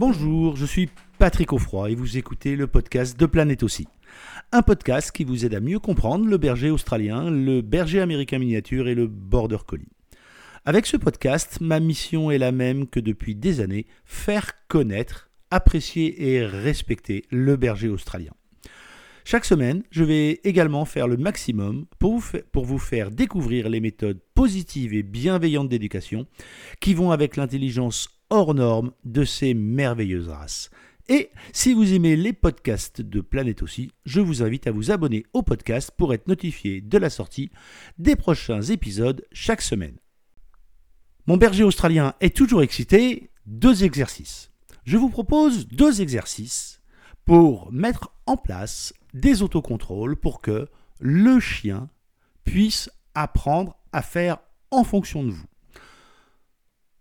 Bonjour, je suis Patrick Offroy et vous écoutez le podcast de Planète aussi. Un podcast qui vous aide à mieux comprendre le berger australien, le berger américain miniature et le border collie. Avec ce podcast, ma mission est la même que depuis des années, faire connaître, apprécier et respecter le berger australien. Chaque semaine, je vais également faire le maximum pour vous, pour vous, faire découvrir les méthodes positives et bienveillantes d'éducation qui vont avec l'intelligence hors norme de ces merveilleuses races. Et si vous aimez les podcasts de Planète aussi, je vous invite à vous abonner au podcast pour être notifié de la sortie des prochains épisodes chaque semaine. Mon berger australien est toujours excité, deux exercices. Je vous propose deux exercices pour mettre en place des autocontrôles pour que le chien puisse apprendre à faire en fonction de vous.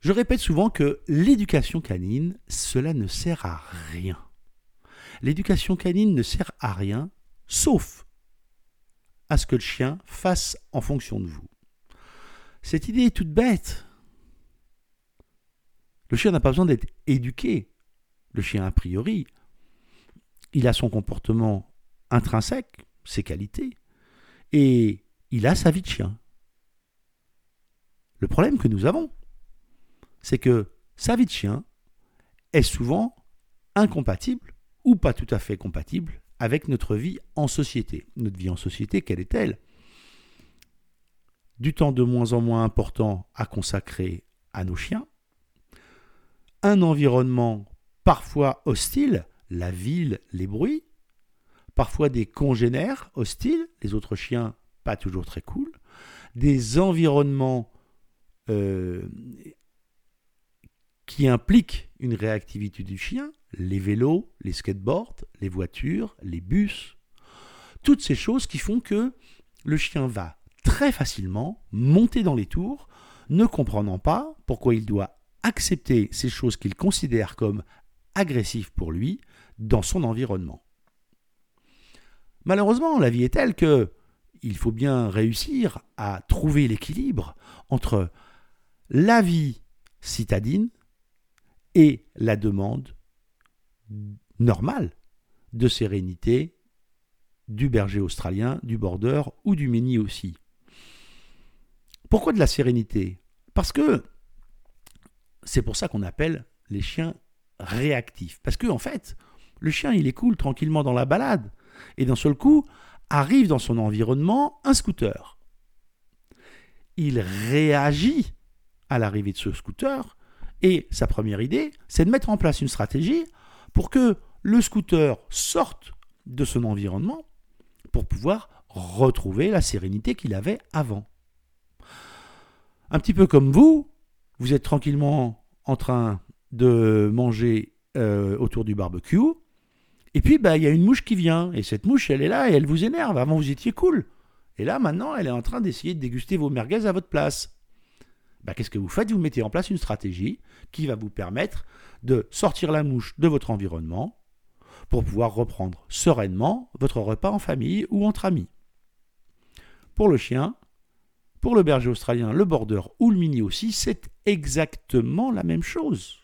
Je répète souvent que l'éducation canine, cela ne sert à rien. L'éducation canine ne sert à rien, sauf à ce que le chien fasse en fonction de vous. Cette idée est toute bête. Le chien n'a pas besoin d'être éduqué. Le chien, a priori, il a son comportement intrinsèque, ses qualités, et il a sa vie de chien. Le problème que nous avons, c'est que sa vie de chien est souvent incompatible ou pas tout à fait compatible avec notre vie en société. Notre vie en société, quelle est-elle? Du temps de moins en moins important à consacrer à nos chiens, un environnement parfois hostile, la ville, les bruits, parfois des congénères hostiles, les autres chiens pas toujours très cool, des environnements euh, qui impliquent une réactivité du chien, les vélos, les skateboards, les voitures, les bus, toutes ces choses qui font que le chien va très facilement monter dans les tours, ne comprenant pas pourquoi il doit accepter ces choses qu'il considère comme agressives pour lui dans son environnement. Malheureusement, la vie est telle que il faut bien réussir à trouver l'équilibre entre la vie citadine et la demande normale de sérénité du berger australien, du border ou du mini aussi. Pourquoi de la sérénité? Parce que c'est pour ça qu'on appelle les chiens réactifs. Parce que en fait, le chien il cool tranquillement dans la balade et d'un seul coup arrive dans son environnement un scooter. Il réagit à l'arrivée de ce scooter et sa première idée, c'est de mettre en place une stratégie pour que le scooter sorte de son environnement pour pouvoir retrouver la sérénité qu'il avait avant. Un petit peu comme vous, vous êtes tranquillement en train de manger euh, autour du barbecue, et puis bah, il y a une mouche qui vient, et cette mouche, elle est là et elle vous énerve. Avant, vous étiez cool. Et là, maintenant, elle est en train d'essayer de déguster vos merguez à votre place. Bah, qu'est-ce que vous faites? Vous mettez en place une stratégie qui va vous permettre de sortir la mouche de votre environnement pour pouvoir reprendre sereinement votre repas en famille ou entre amis. Pour le chien, pour le berger australien, le border ou le mini aussi, c'est exactement la même chose.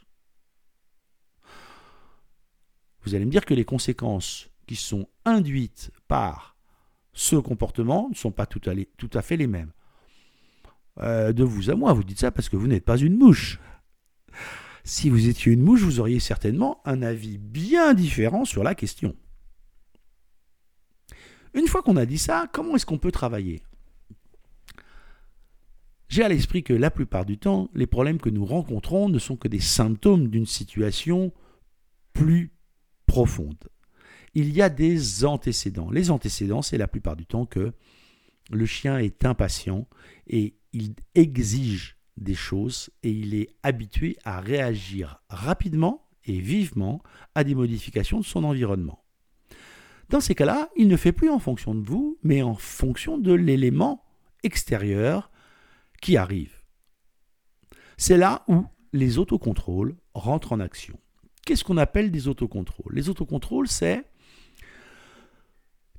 Vous allez me dire que les conséquences qui sont induites par ce comportement ne sont pas tout à, fait les mêmes. Euh, de vous à moi. Vous dites ça parce que vous n'êtes pas une mouche. Si vous étiez une mouche, vous auriez certainement un avis bien différent sur la question. Une fois qu'on a dit ça, comment est-ce qu'on peut travailler? J'ai à l'esprit que la plupart du temps, les problèmes que nous rencontrons ne sont que des symptômes d'une situation plus profonde. Il y a des antécédents. Les antécédents, c'est la plupart du temps que le chien est impatient et il exige des choses et il est habitué à réagir rapidement et vivement à des modifications de son environnement. Dans ces cas-là, il ne fait plus en fonction de vous, mais en fonction de l'élément extérieur qui arrive. C'est là où les autocontrôles rentrent en action. Qu'est-ce qu'on appelle des autocontrôles? Les autocontrôles, c'est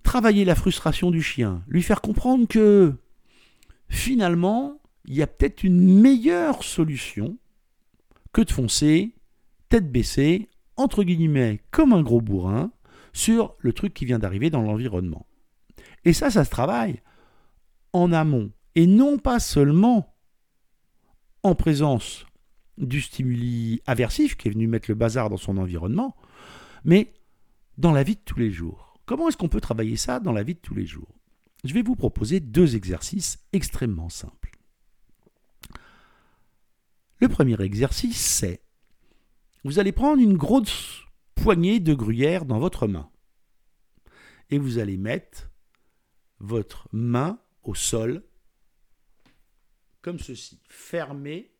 travailler la frustration du chien, lui faire comprendre que finalement, il y a peut-être une meilleure solution que de foncer tête baissée entre guillemets, comme un gros bourrin sur le truc qui vient d'arriver dans l'environnement. Et ça, ça se travaille en amont, et non pas seulement en présence du stimuli aversif qui est venu mettre le bazar dans son environnement, mais dans la vie de tous les jours. Comment est-ce qu'on peut travailler ça dans la vie de tous les jours? Je vais vous proposer deux exercices extrêmement simples. Le premier exercice, c'est vous allez prendre une grosse poignée de gruyère dans votre main et vous allez mettre votre main au sol comme ceci, fermée,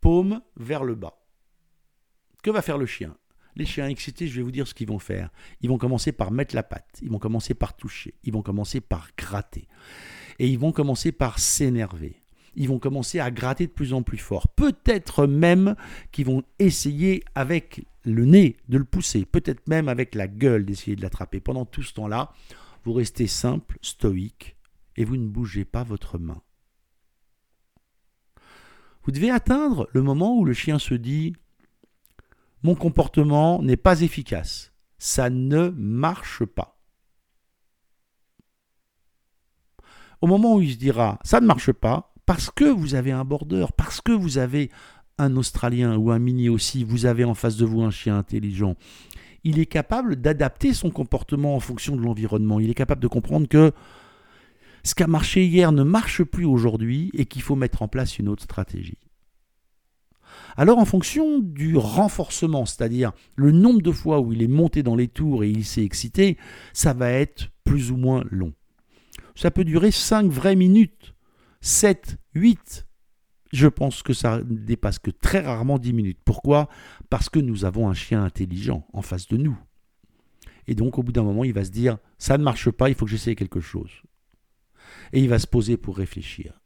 paume vers le bas. Que va faire le chien? Les chiens excités, je vais vous dire ce qu'ils vont faire. Ils vont commencer par mettre la patte, ils vont commencer par toucher, ils vont commencer par gratter, et ils vont commencer par s'énerver ils vont commencer à gratter de plus en plus fort. Peut-être même qu'ils vont essayer avec le nez de le pousser, peut-être même avec la gueule d'essayer de l'attraper. Pendant tout ce temps-là, vous restez simple, stoïque, et vous ne bougez pas votre main. Vous devez atteindre le moment où le chien se dit Mon comportement n'est pas efficace, ça ne marche pas. Au moment où il se dira Ça ne marche pas, parce que vous avez un border, parce que vous avez un Australien ou un mini aussi, vous avez en face de vous un chien intelligent, il est capable d'adapter son comportement en fonction de l'environnement. Il est capable de comprendre que ce qui a marché hier ne marche plus aujourd'hui et qu'il faut mettre en place une autre stratégie. Alors en fonction du renforcement, c'est-à-dire le nombre de fois où il est monté dans les tours et il s'est excité, ça va être plus ou moins long. Ça peut durer 5 vraies minutes 7, 8. Je pense que ça ne dépasse que très rarement 10 minutes. Pourquoi? Parce que nous avons un chien intelligent en face de nous. Et donc au bout d'un moment, il va se dire, ça ne marche pas, il faut que j'essaie quelque chose. Et il va se poser pour réfléchir.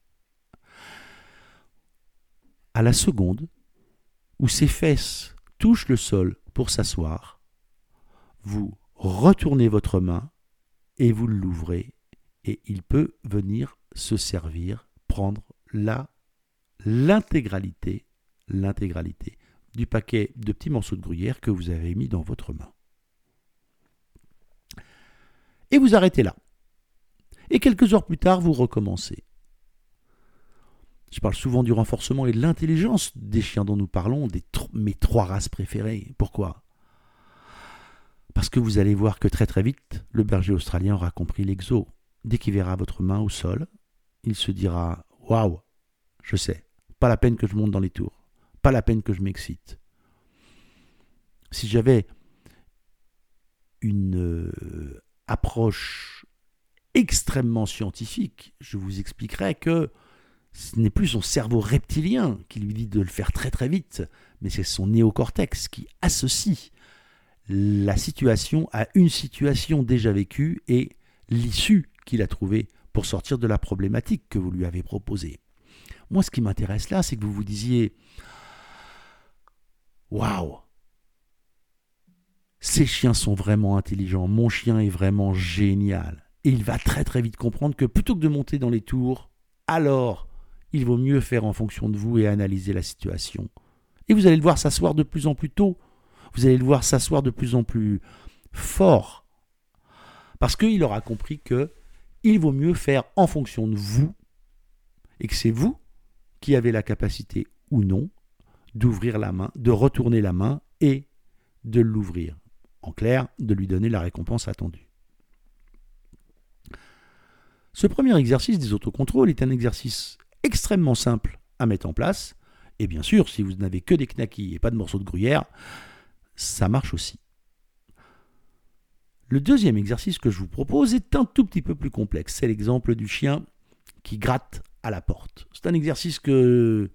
À la seconde où ses fesses touchent le sol pour s'asseoir, vous retournez votre main et vous l'ouvrez et il peut venir se servir, prendre la l'intégralité, l'intégralité du paquet de petits morceaux de gruyère que vous avez mis dans votre main. Et vous arrêtez là. Et quelques heures plus tard, vous recommencez. Je parle souvent du renforcement et de l'intelligence des chiens dont nous parlons, des mes trois races préférées. Pourquoi? Parce que vous allez voir que très très vite, le berger australien aura compris l'exo. Dès qu'il verra votre main au sol, il se dira Waouh, je sais, pas la peine que je monte dans les tours, pas la peine que je m'excite. Si j'avais une euh, approche extrêmement scientifique, je vous expliquerais que ce n'est plus son cerveau reptilien qui lui dit de le faire très très vite, mais c'est son néocortex qui associe la situation à une situation déjà vécue et l'issue qu'il a trouvée pour sortir de la problématique que vous lui avez proposée. Moi, ce qui m'intéresse là, c'est que vous vous disiez Waouh Ces chiens sont vraiment intelligents, mon chien est vraiment génial. Et il va très très vite comprendre que plutôt que de monter dans les tours, alors il vaut mieux faire en fonction de vous et analyser la situation. Et vous allez le voir s'asseoir de plus en plus tôt. Vous allez le voir s'asseoir de plus en plus fort. Parce qu'il aura compris que il vaut mieux faire en fonction de vous, et que c'est vous qui avez la capacité ou non d'ouvrir la main, de retourner la main et de l'ouvrir. En clair, de lui donner la récompense attendue. Ce premier exercice des autocontrôles est un exercice extrêmement simple à mettre en place. Et bien sûr, si vous n'avez que des knackis et pas de morceaux de gruyère, ça marche aussi. Le deuxième exercice que je vous propose est un tout petit peu plus complexe. C'est l'exemple du chien qui gratte à la porte. C'est un exercice que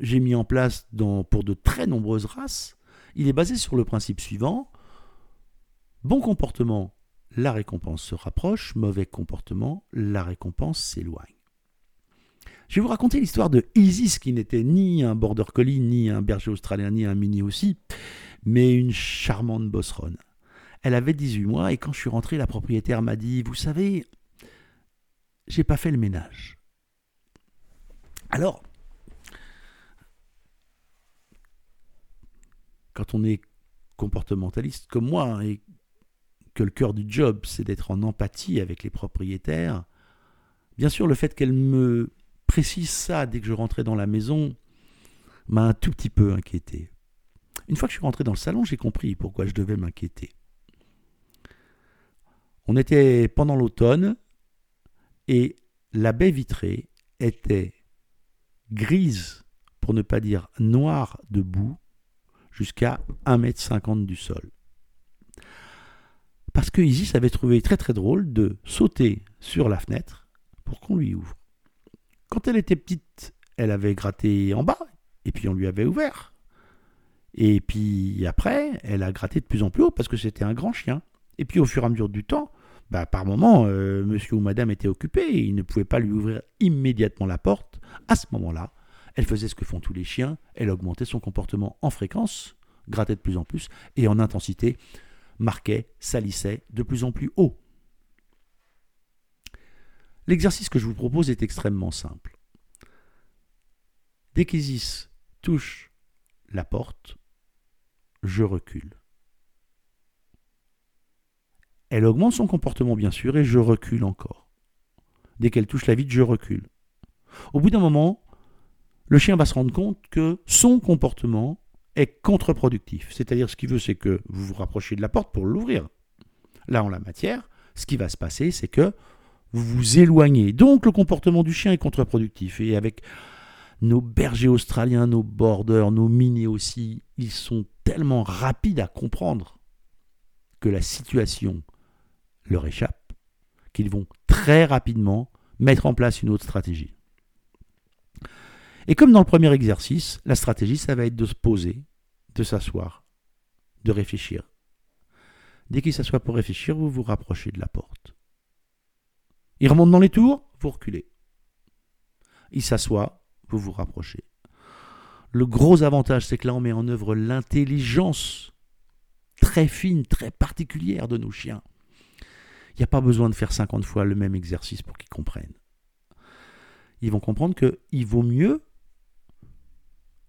j'ai mis en place pour de très nombreuses races. Il est basé sur le principe suivant. Bon comportement, la récompense se rapproche. Mauvais comportement, la récompense s'éloigne. Je vais vous raconter l'histoire de Isis, qui n'était ni un border collie, ni un berger australien, ni un mini aussi, mais une charmante bosseronne. Elle avait 18 mois et quand je suis rentré, la propriétaire m'a dit Vous savez, j'ai pas fait le ménage. Alors, quand on est comportementaliste comme moi hein, et que le cœur du job, c'est d'être en empathie avec les propriétaires, bien sûr, le fait qu'elle me précise ça dès que je rentrais dans la maison m'a un tout petit peu inquiété. Une fois que je suis rentré dans le salon, j'ai compris pourquoi je devais m'inquiéter. On était pendant l'automne et la baie vitrée était grise, pour ne pas dire noire de boue, jusqu'à 1,50 m du sol. Parce que Isis avait trouvé très très drôle de sauter sur la fenêtre pour qu'on lui ouvre. Quand elle était petite, elle avait gratté en bas, et puis on lui avait ouvert. Et puis après, elle a gratté de plus en plus haut parce que c'était un grand chien. Et puis au fur et à mesure du temps, bah, par moment, euh, monsieur ou madame était occupé et il ne pouvait pas lui ouvrir immédiatement la porte. À ce moment-là, elle faisait ce que font tous les chiens, elle augmentait son comportement en fréquence, grattait de plus en plus, et en intensité, marquait, salissait de plus en plus haut. L'exercice que je vous propose est extrêmement simple. Dès qu'Isis touche la porte, je recule. Elle augmente son comportement bien sûr et je recule encore. Dès qu'elle touche la vitre, je recule. Au bout d'un moment, le chien va se rendre compte que son comportement est contre-productif. C'est-à-dire ce qu'il veut, c'est que vous vous rapprochiez de la porte pour l'ouvrir. Là, en la matière, ce qui va se passer, c'est que vous vous éloignez. Donc le comportement du chien est contre-productif. Et avec nos bergers australiens, nos borders, nos minés aussi, ils sont tellement rapides à comprendre que la situation leur échappe, qu'ils vont très rapidement mettre en place une autre stratégie. Et comme dans le premier exercice, la stratégie, ça va être de se poser, de s'asseoir, de réfléchir. Dès qu'il s'assoit pour réfléchir, vous vous rapprochez de la porte. Il remonte dans les tours, vous reculez. Il s'assoit, vous vous rapprochez. Le gros avantage, c'est que là, on met en œuvre l'intelligence très fine, très particulière de nos chiens. Il n'y a pas besoin de faire 50 fois le même exercice pour qu'ils comprennent. Ils vont comprendre qu'il vaut mieux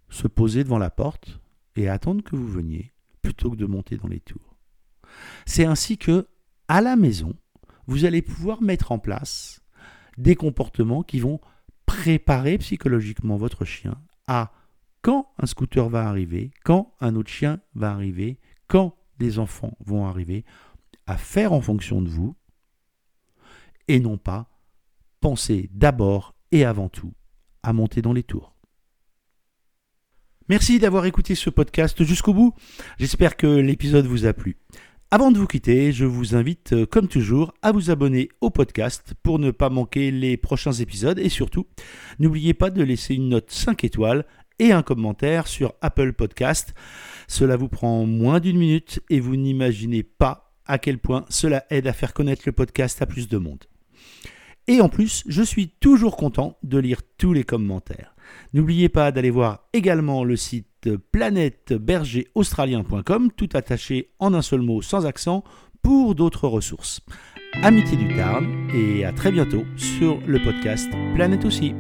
se poser devant la porte et attendre que vous veniez plutôt que de monter dans les tours. C'est ainsi que, à la maison, vous allez pouvoir mettre en place des comportements qui vont préparer psychologiquement votre chien à quand un scooter va arriver, quand un autre chien va arriver, quand des enfants vont arriver, à faire en fonction de vous et non pas penser d'abord et avant tout à monter dans les tours. Merci d'avoir écouté ce podcast jusqu'au bout. J'espère que l'épisode vous a plu. Avant de vous quitter, je vous invite, euh, comme toujours, à vous abonner au podcast pour ne pas manquer les prochains épisodes et surtout, n'oubliez pas de laisser une note 5 étoiles et un commentaire sur Apple Podcast. Cela vous prend moins d'une minute et vous n'imaginez pas à quel point cela aide à faire connaître le podcast à plus de monde. Et en plus, je suis toujours content de lire tous les commentaires. N'oubliez pas d'aller voir également le site planètebergeraustralien.com, tout attaché en un seul mot sans accent, pour d'autres ressources. Amitié du Tarn et à très bientôt sur le podcast Planète aussi.